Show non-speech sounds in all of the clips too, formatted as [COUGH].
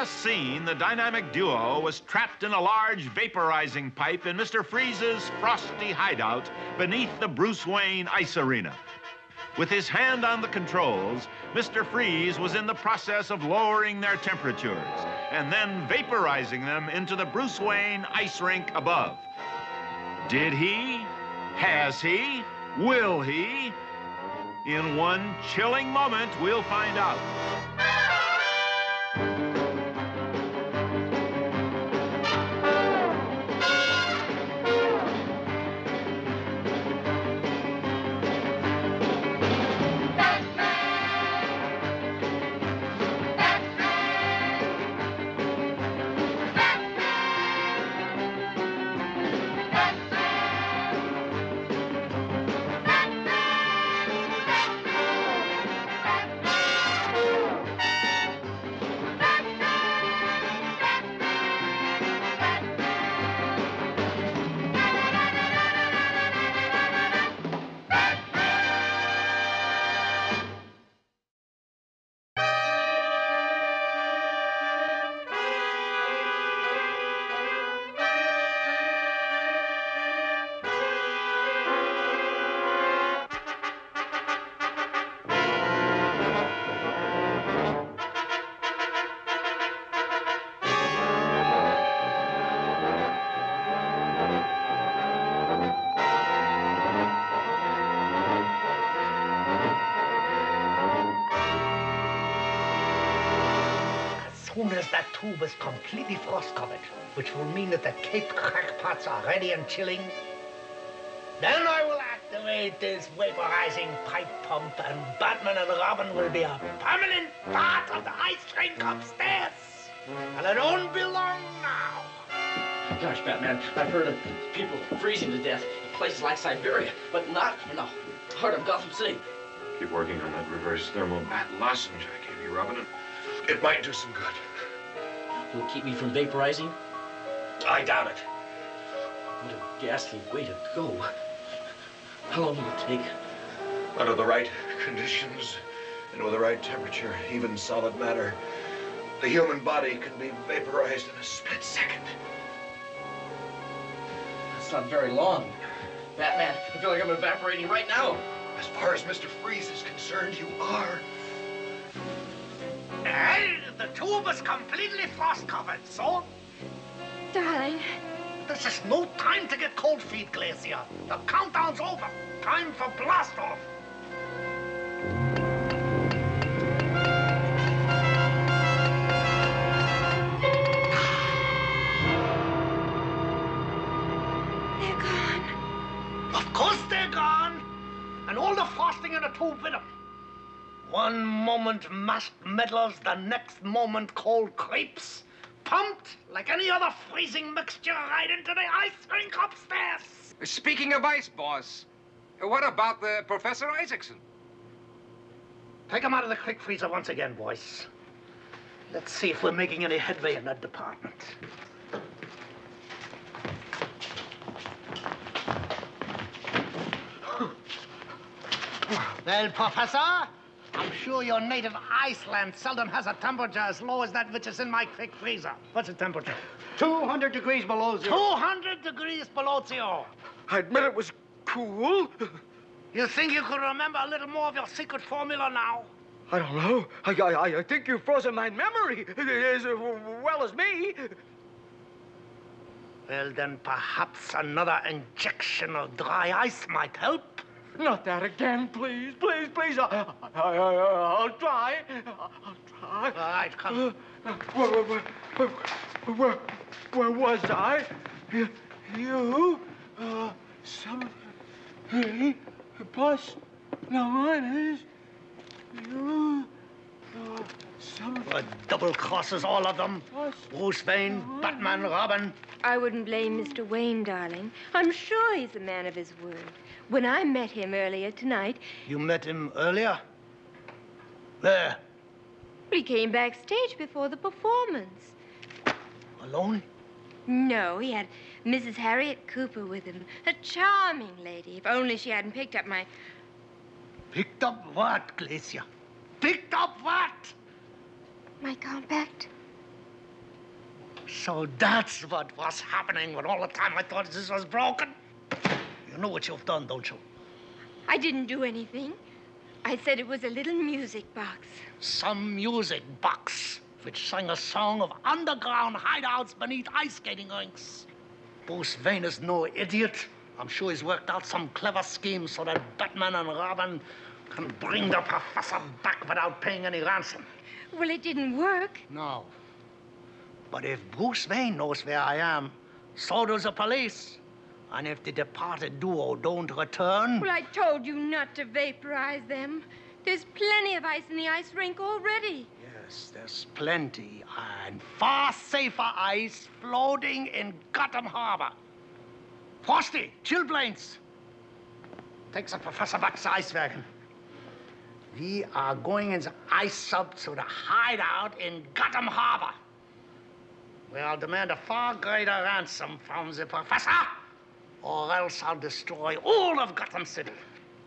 last seen, the dynamic duo was trapped in a large vaporizing pipe in Mr. Freeze's frosty hideout beneath the Bruce Wayne ice arena. With his hand on the controls, Mr. Freeze was in the process of lowering their temperatures and then vaporizing them into the Bruce Wayne ice rink above. Did he? Has he? Will he? In one chilling moment, we'll find out. Soon as that tube is completely frost covered, which will mean that the Cape crackpots are ready and chilling, then I will activate this vaporizing pipe pump and Batman and Robin will be a permanent part of the ice rink upstairs. And it won't be long now. Gosh, Batman, I've heard of people freezing to death in places like Siberia, but not in the heart of Gotham City. Keep working on that reverse thermal bat lozenge I gave you, Robin. It might do some good. Will it keep me from vaporizing? I doubt it. What a ghastly way to go. How long will it take? Under the right conditions and with the right temperature, even solid matter, the human body can be vaporized in a split second. That's not very long. Batman, I feel like I'm evaporating right now. As far as Mr. Freeze is concerned, you are. Well, the tube is completely frost covered, so Darling, this is no time to get cold feet, Glacier. The countdown's over. Time for blast off. they're gone. Of course they're gone. And all the frosting in the tube with them. One moment masked meddlers, the next moment cold crepes. Pumped like any other freezing mixture right into the ice rink upstairs. Speaking of ice, boss, what about the Professor Isaacson? Take him out of the quick freezer once again, boys. Let's see if we're making any headway in that department. Well, Professor, I'm sure your native Iceland seldom has a temperature as low as that which is in my quick freezer. What's the temperature? 200 degrees below zero. 200 degrees below zero. I admit it was cool. [LAUGHS] You think you could remember a little more of your secret formula now? I don't know. I, I, I think you've frozen my memory as uh, well as me. Well, then perhaps another injection of dry ice might help. Not that again, please, please, please. I, I, I, I'll try. I'll try. All right, come. Where, where, where, where, where, where was I? You, uh, somebody, plus, no, mine is, you, Uh, double crosses, all of them. Bruce Wayne, Batman, Robin. I wouldn't blame Mr. Wayne, darling. I'm sure he's a man of his word. When I met him earlier tonight, You met him earlier? Where? he came backstage before the performance. Alone? No, he had Mrs. Harriet Cooper with him. A charming lady. If only she hadn't picked up my. Picked up what, Glacier? Picked up what? my compact. So that's what was happening when all the time I thought this was broken. You know what you've done, don't you? I didn't do anything. I said it was a little music box. Some music box which sang a song of underground hideouts beneath ice skating rinks. Bruce Wayne is no idiot. I'm sure he's worked out some clever scheme so that Batman and Robin can bring the professor back without paying any ransom. Well, it didn't work. No. But if Bruce Wayne knows where I am, so does the police. And if the departed duo don't return, Well, I told you not to vaporize them. There's plenty of ice in the ice rink already. yes, there's plenty and far safer ice floating in Gotham Harbor. Frosty, Chillblains, takes the professor back to Eiswagen. We are going in the ice sub to the hideout in Gotham Harbor. Where I'll demand a far greater ransom from the professor, or else I'll destroy all of Gotham City.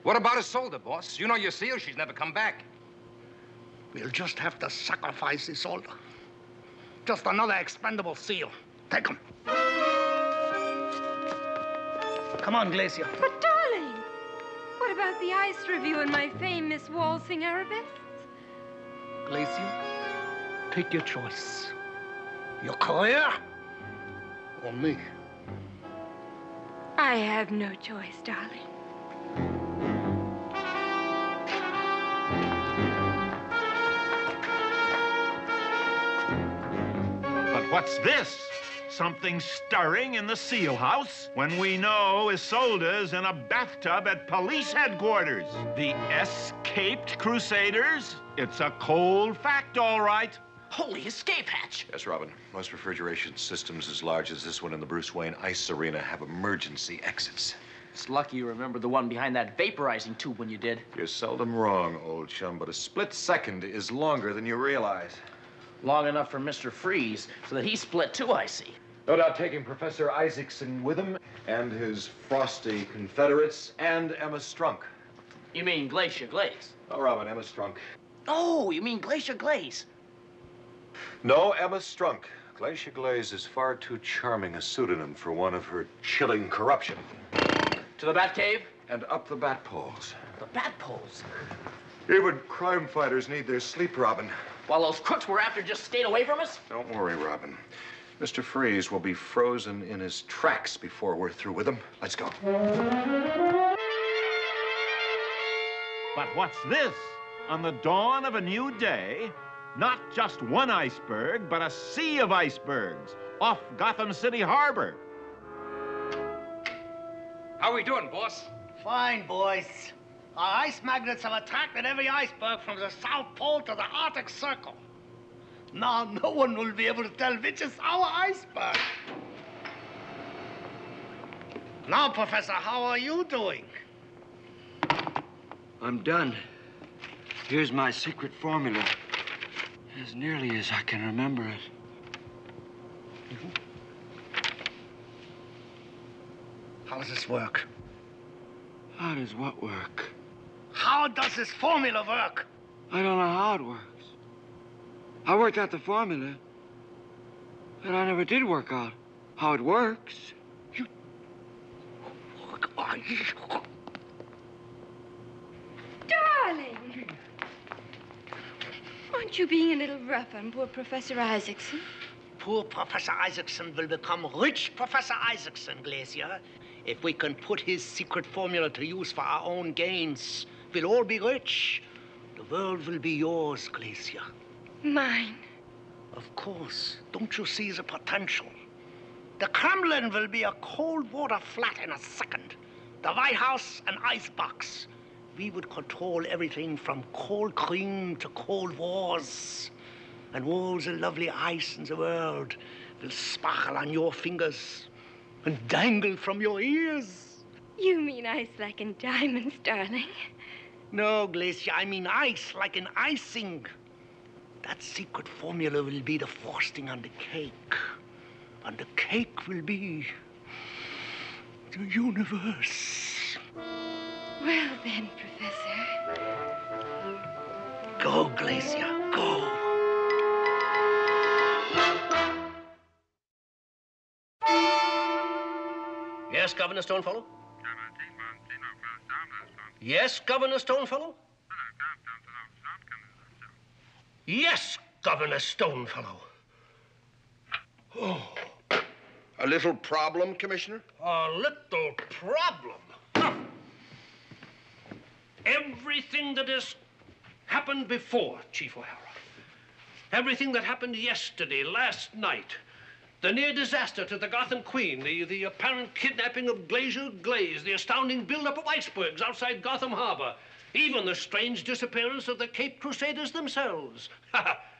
What about Isolde, boss? You know your seal. She's never come back. We'll just have to sacrifice Isolde. Just another expendable seal. Take him. Come on, Glacier. But, darling, what about the ice review and my famous waltzing arabesques? Glacier, take your choice. Your career or me? I have no choice, darling. But what's this? Something stirring in the seal house when we know Isolde's in a bathtub at police headquarters. The escaped crusaders? It's a cold fact, all right. Holy escape hatch! Yes, Robin. Most refrigeration systems as large as this one in the Bruce Wayne Ice Arena have emergency exits. It's lucky you remembered the one behind that vaporizing tube when you did. You're seldom wrong, old chum, but a split second is longer than you realize. Long enough for Mr. Freeze so that he split too, I see. No doubt taking Professor Isaacson with him, and his frosty Confederates, and Emma Strunk. You mean Glacier Glaze? Oh, Robin, Emma Strunk. Oh, you mean Glacier Glaze. No, Emma Strunk. Glacier Glaze is far too charming a pseudonym for one of her chilling corruption. To the Batcave? And up the bat poles. The Bat Poles. Even crime fighters need their sleep, Robin. While those crooks we're after just stayed away from us? Don't worry, Robin. Mr. Freeze will be frozen in his tracks before we're through with him. Let's go. But what's this? On the dawn of a new day, not just one iceberg, but a sea of icebergs off Gotham City Harbor. How are we doing, boss? Fine, boys. Our ice magnets have attracted every iceberg from the South Pole to the Arctic Circle. Now no one will be able to tell which is our iceberg. Now, Professor, how are you doing? I'm done. Here's my secret formula. As nearly as I can remember it. How does this work? How does what work? How does this formula work? I don't know how it works. I worked out the formula, but I never did work out how it works. You work on Darling! Aren't you being a little rough on poor Professor Isaacson? Poor Professor Isaacson will become rich Professor Isaacson, Glacier. If we can put his secret formula to use for our own gains, we'll all be rich. The world will be yours, Glacier. Mine. Of course. Don't you see the potential? The Kremlin will be a cold water flat in a second. The White House an icebox. We would control everything from cold cream to cold wars. And all the lovely ice in the world will sparkle on your fingers and dangle from your ears. You mean ice like in diamonds, darling. No, Glacier, I mean ice, like in icing. That secret formula will be the frosting on the cake. And the cake will be the universe. Well then, Professor. Go, Glacier, go. Yes, Governor Stonefellow? Yes, Governor Stonefellow? Yes, Governor Stonefellow. Oh. A little problem, Commissioner? A little problem. Huh. Everything that has happened before, Chief O'Hara. Everything that happened yesterday, last night. The near disaster to the Gotham Queen, the, the apparent kidnapping of Glacier Glaze, the astounding buildup of icebergs outside Gotham Harbor, even the strange disappearance of the Cape Crusaders themselves.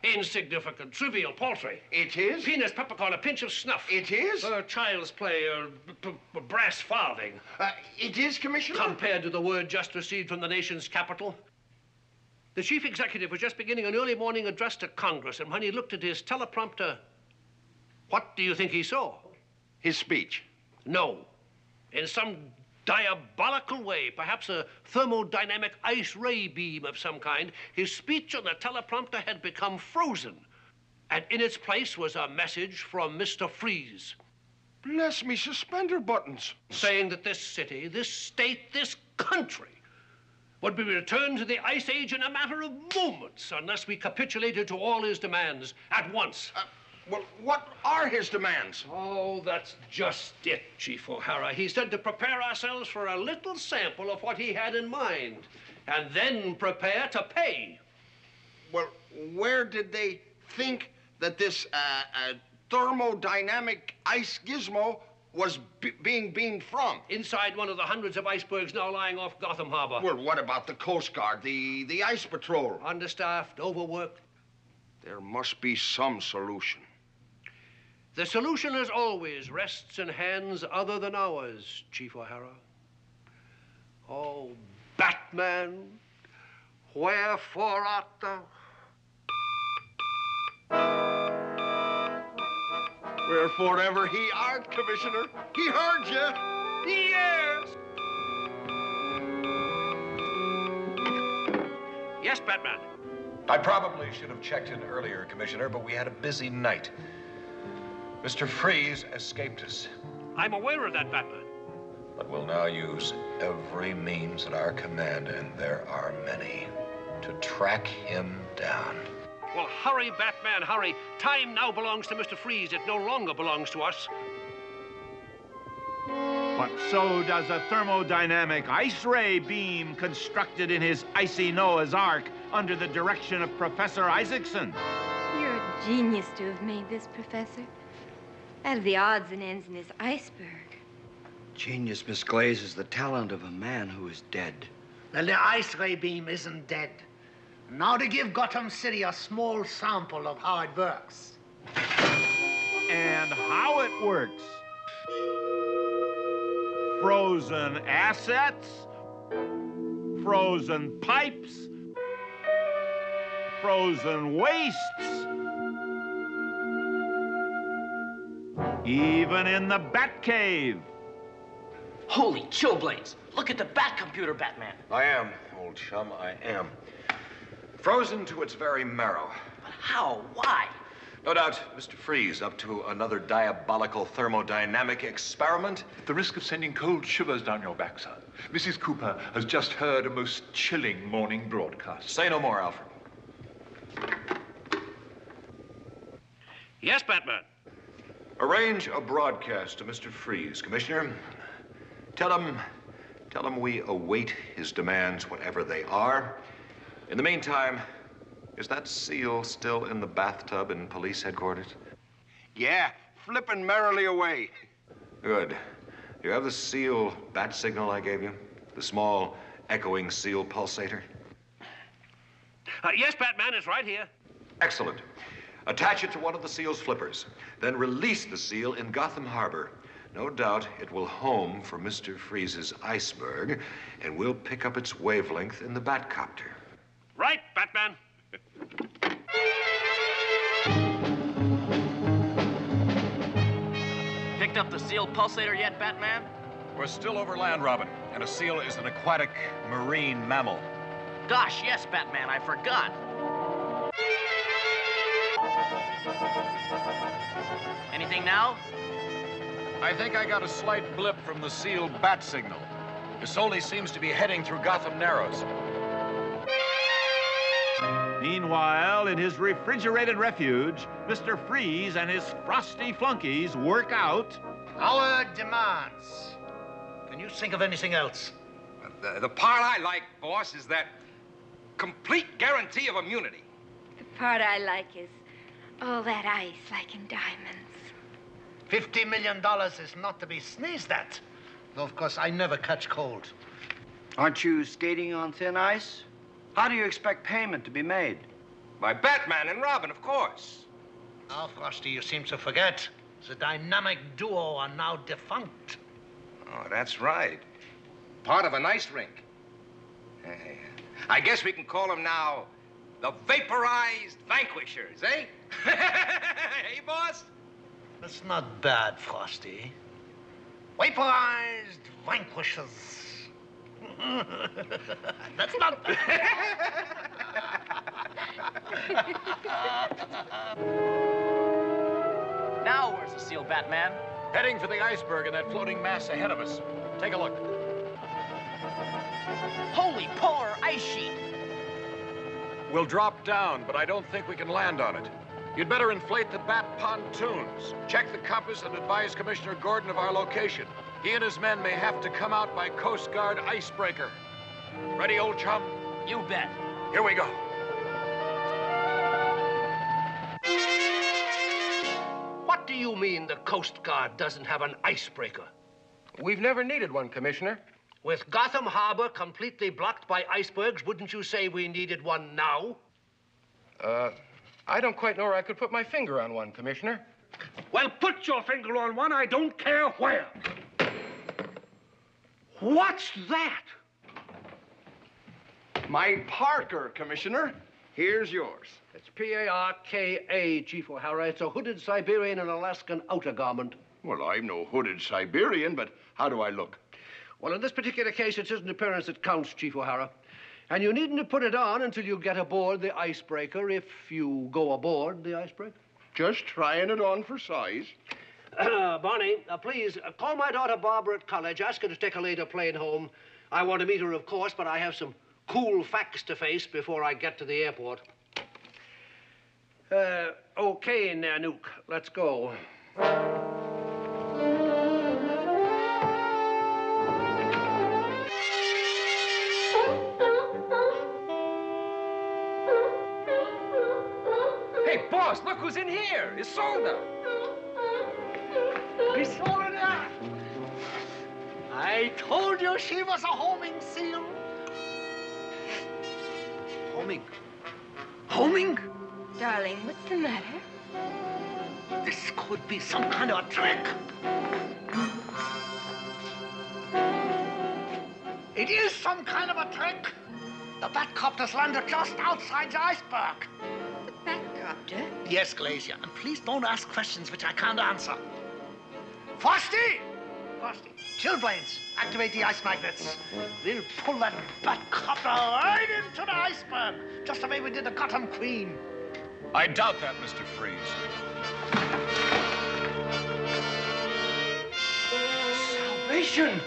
Insignificant, trivial, paltry. It is? Peanuts, peppercorn, a pinch of snuff. It is? A child's play, a, brass farthing. Uh, it is, Commissioner? Compared to the word just received from the nation's capital. The chief executive was just beginning an early morning address to Congress, and when he looked at his teleprompter, what do you think he saw? His speech. No. In some diabolical way, perhaps a thermodynamic ice ray beam of some kind, his speech on the teleprompter had become frozen. And in its place was a message from Mr. Freeze. Bless me, suspender buttons. Saying that this city, this state, this country would be returned to the Ice Age in a matter of moments unless we capitulated to all his demands at once. Uh, well, what are his demands? Oh, that's just it, Chief O'Hara. He said to prepare ourselves for a little sample of what he had in mind, and then prepare to pay. Well, where did they think that this uh, uh, thermodynamic ice gizmo was being beamed from? Inside one of the hundreds of icebergs now lying off Gotham Harbor. Well, what about the Coast Guard, the, the Ice Patrol? Understaffed, overworked. There must be some solution. The solution, as always, rests in hands other than ours, Chief O'Hara. Oh, Batman, wherefore art thou? Wherefore ever he art, Commissioner. He heard you. He Yes. Yes, Batman. I probably should have checked in earlier, Commissioner, but we had a busy night. Mr. Freeze escaped us. I'm aware of that, Batman. But we'll now use every means at our command, and there are many, to track him down. Well, hurry, Batman, hurry. Time now belongs to Mr. Freeze. It no longer belongs to us. But so does a thermodynamic ice ray beam constructed in his icy Noah's Ark under the direction of Professor Isaacson. You're a genius to have made this, Professor. Out of the odds and ends in this iceberg. Genius, Miss Glaze, is the talent of a man who is dead. Well, the ice ray beam isn't dead. Now to give Gotham City a small sample of how it works. And how it works. Frozen assets, frozen pipes, frozen wastes. Even in the Batcave. Holy chillblades! Look at the Bat computer, Batman. I am, old chum, I am. Frozen to its very marrow. But how? Why? No doubt Mr. Freeze up to another diabolical thermodynamic experiment. At the risk of sending cold shivers down your back, sir, Mrs. Cooper has just heard a most chilling morning broadcast. Say no more, Alfred. Yes, Batman. Arrange a broadcast to Mr. Freeze, Commissioner. Tell him, tell him we await his demands, whatever they are. In the meantime, is that seal still in the bathtub in police headquarters? Yeah, flipping merrily away. Good. You have the seal bat signal I gave you? The small echoing seal pulsator? Uh, yes, Batman, it's right here. Excellent. Attach it to one of the seal's flippers. Then release the seal in Gotham Harbor. No doubt it will home for Mr. Freeze's iceberg, and we'll pick up its wavelength in the Batcopter. Right, Batman. Picked up the seal pulsator yet, Batman? We're still over land, Robin, and a seal is an aquatic marine mammal. Gosh, yes, Batman, I forgot. Anything now? I think I got a slight blip from the sealed bat signal. Isolde seems to be heading through Gotham Narrows. Meanwhile, in his refrigerated refuge, Mr. Freeze and his frosty flunkies work out. Our demands. Can you think of anything else? The, the part I like, boss, is that complete guarantee of immunity. The part I like is all that ice like in diamonds. Fifty million dollars is not to be sneezed at. Though, of course, I never catch cold. Aren't you skating on thin ice? How do you expect payment to be made? By Batman and Robin, of course. Now, Frosty, you seem to forget. The dynamic duo are now defunct. Oh, that's right. Part of an ice rink. Hey, I guess we can call them now the vaporized vanquishers, eh? [LAUGHS] hey, boss? That's not bad, Frosty. Vaporized vanquishers. [LAUGHS] That's not [LAUGHS] Now where's the seal, Batman? Heading for the iceberg and that floating mass ahead of us. Take a look. Holy polar ice sheet! We'll drop down, but I don't think we can land on it. You'd better inflate the bat pontoons. Check the compass and advise Commissioner Gordon of our location. He and his men may have to come out by Coast Guard icebreaker. Ready, old chum? You bet. Here we go. What do you mean the Coast Guard doesn't have an icebreaker? We've never needed one, Commissioner. With Gotham Harbor completely blocked by icebergs, wouldn't you say we needed one now? Uh, I don't quite know where I could put my finger on one, Commissioner. Well, put your finger on one, I don't care where. What's that? My Parker, Commissioner. Here's yours. It's P-A-R-K-A, Chief O'Hara. It's a hooded Siberian and Alaskan outer garment. Well, I'm no hooded Siberian, but how do I look? Well, in this particular case, it's an appearance that counts, Chief O'Hara. And you needn't to put it on until you get aboard the icebreaker, if you go aboard the icebreaker. Just trying it on for size. Uh, [CLEARS THROAT] Barney, uh, please uh, call my daughter Barbara at college. Ask her to take a later plane home. I want to meet her, of course, but I have some cool facts to face before I get to the airport. Uh, okay, Nanook, let's go. Hey, boss, look who's in here. Isolde. Isolde! I told you she was a homing seal. Homing? Homing? Darling, what's the matter? This could be some kind of a trick. It is some kind of a trick. The Batcopter's landed just outside the iceberg. Batcopter? Yes, Glacier, and please don't ask questions which I can't answer. Frosty! Frosty, chillblains, activate the ice magnets. We'll pull that Batcopter right into the iceberg, just the way we did the Gotham Queen. I doubt that, Mr. Freeze. Salvation!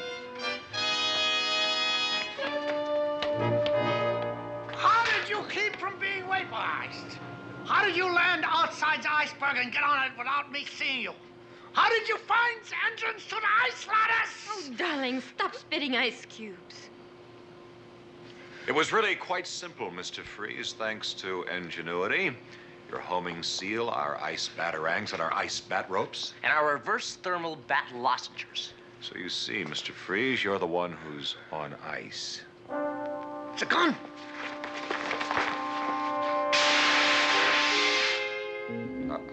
How did you keep from being vaporized? How did you land outside the iceberg and get on it without me seeing you? How did you find the entrance to the ice lattice? Oh, darling, stop spitting ice cubes. It was really quite simple, Mr. Freeze, thanks to ingenuity. Your homing seal, our ice batarangs, and our ice bat ropes. And our reverse thermal bat lozengers. So you see, Mr. Freeze, you're the one who's on ice. It's a gun.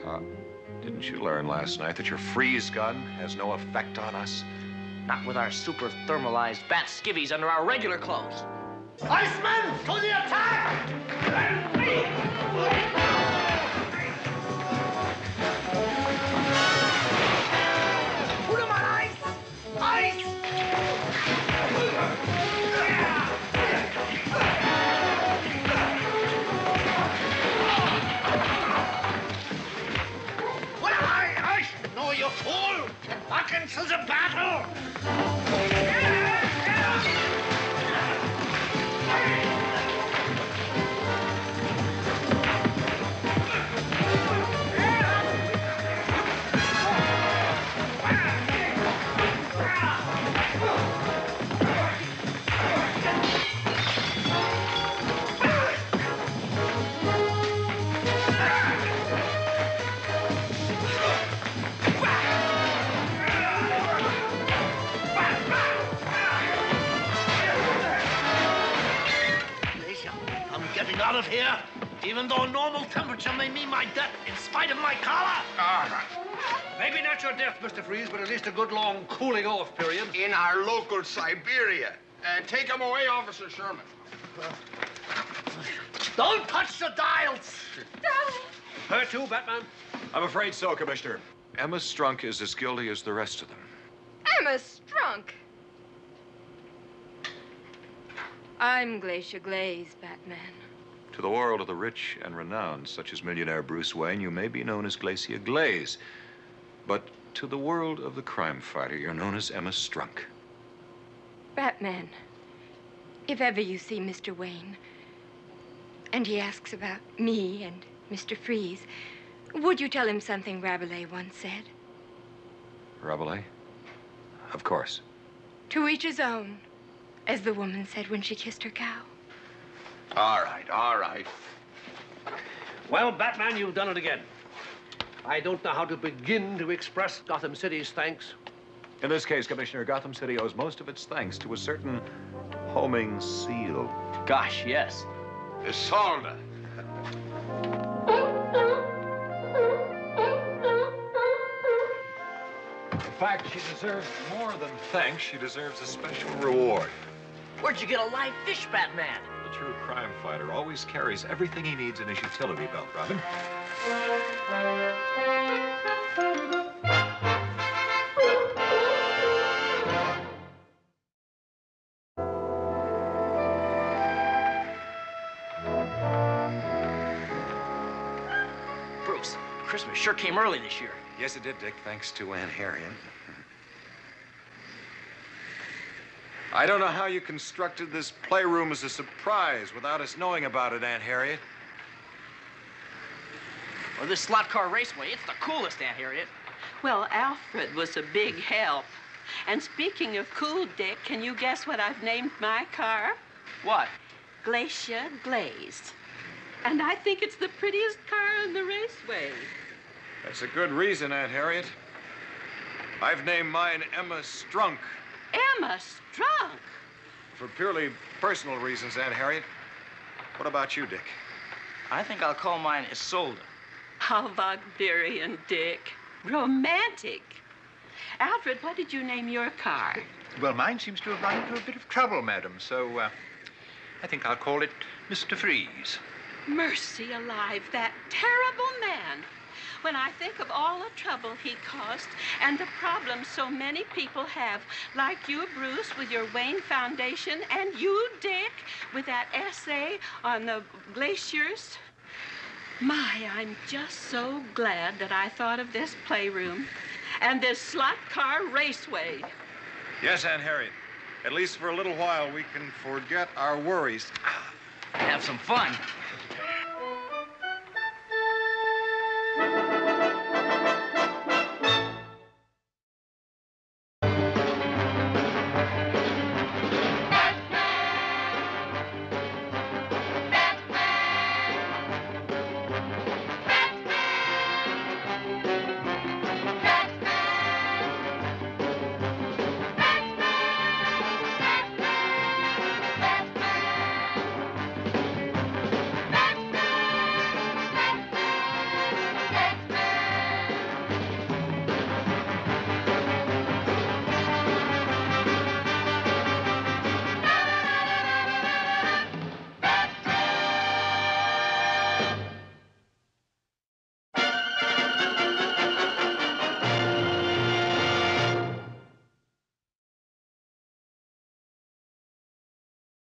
Uh-uh. Didn't you learn last night that your freeze gun has no effect on us? Not with our super thermalized bat skivvies under our regular clothes. Iceman, to the attack! To the battle! Good long cooling off period. In our local Siberia. Uh, take him away, Officer Sherman. Don't touch the dials! Her too, Batman? I'm afraid so, Commissioner. Emma Strunk is as guilty as the rest of them. Emma Strunk. I'm Glacier Glaze, Batman. To the world of the rich and renowned, such as millionaire Bruce Wayne, you may be known as Glacier Glaze. But to the world of the crime fighter, you're known as Emma Strunk. Batman, if ever you see Mr. Wayne and he asks about me and Mr. Freeze, would you tell him something Rabelais once said? Rabelais? Of course. To each his own, as the woman said when she kissed her cow. All right, all right. Well, Batman, you've done it again. I don't know how to begin to express Gotham City's thanks. In this case, Commissioner, Gotham City owes most of its thanks to a certain homing seal. Gosh, yes. Isolde. In fact, she deserves more than thanks. She deserves a special reward. Where'd you get a live fish, Batman? The true crime fighter always carries everything he needs in his utility belt, Robin. Christmas sure came early this year. Yes, it did, Dick, thanks to Aunt Harriet. I don't know how you constructed this playroom as a surprise without us knowing about it, Aunt Harriet. Or this slot car raceway, it's the coolest, Aunt Harriet. Well, Alfred was a big help. And speaking of cool, Dick, can you guess what I've named my car? What? Glacier Glazed. And I think it's the prettiest car in the raceway. That's a good reason, Aunt Harriet. I've named mine Emma Strunk Emma Strunk. for purely personal reasons, Aunt Harriet. What about you, Dick? I think I'll call mine Isolde. How Wagnerian, Dick. Romantic. Alfred, what did you name your car? Well, mine seems to have run into a bit of trouble, madam, so uh, I think I'll call it Mr. Freeze. Mercy alive, that terrible man. When I think of all the trouble he caused and the problems so many people have, like you, Bruce, with your Wayne Foundation, and you, Dick, with that essay on the glaciers. My, I'm just so glad that I thought of this playroom and this slot car raceway. Yes, Aunt Harriet. At least for a little while, we can forget our worries. Ah, have some fun.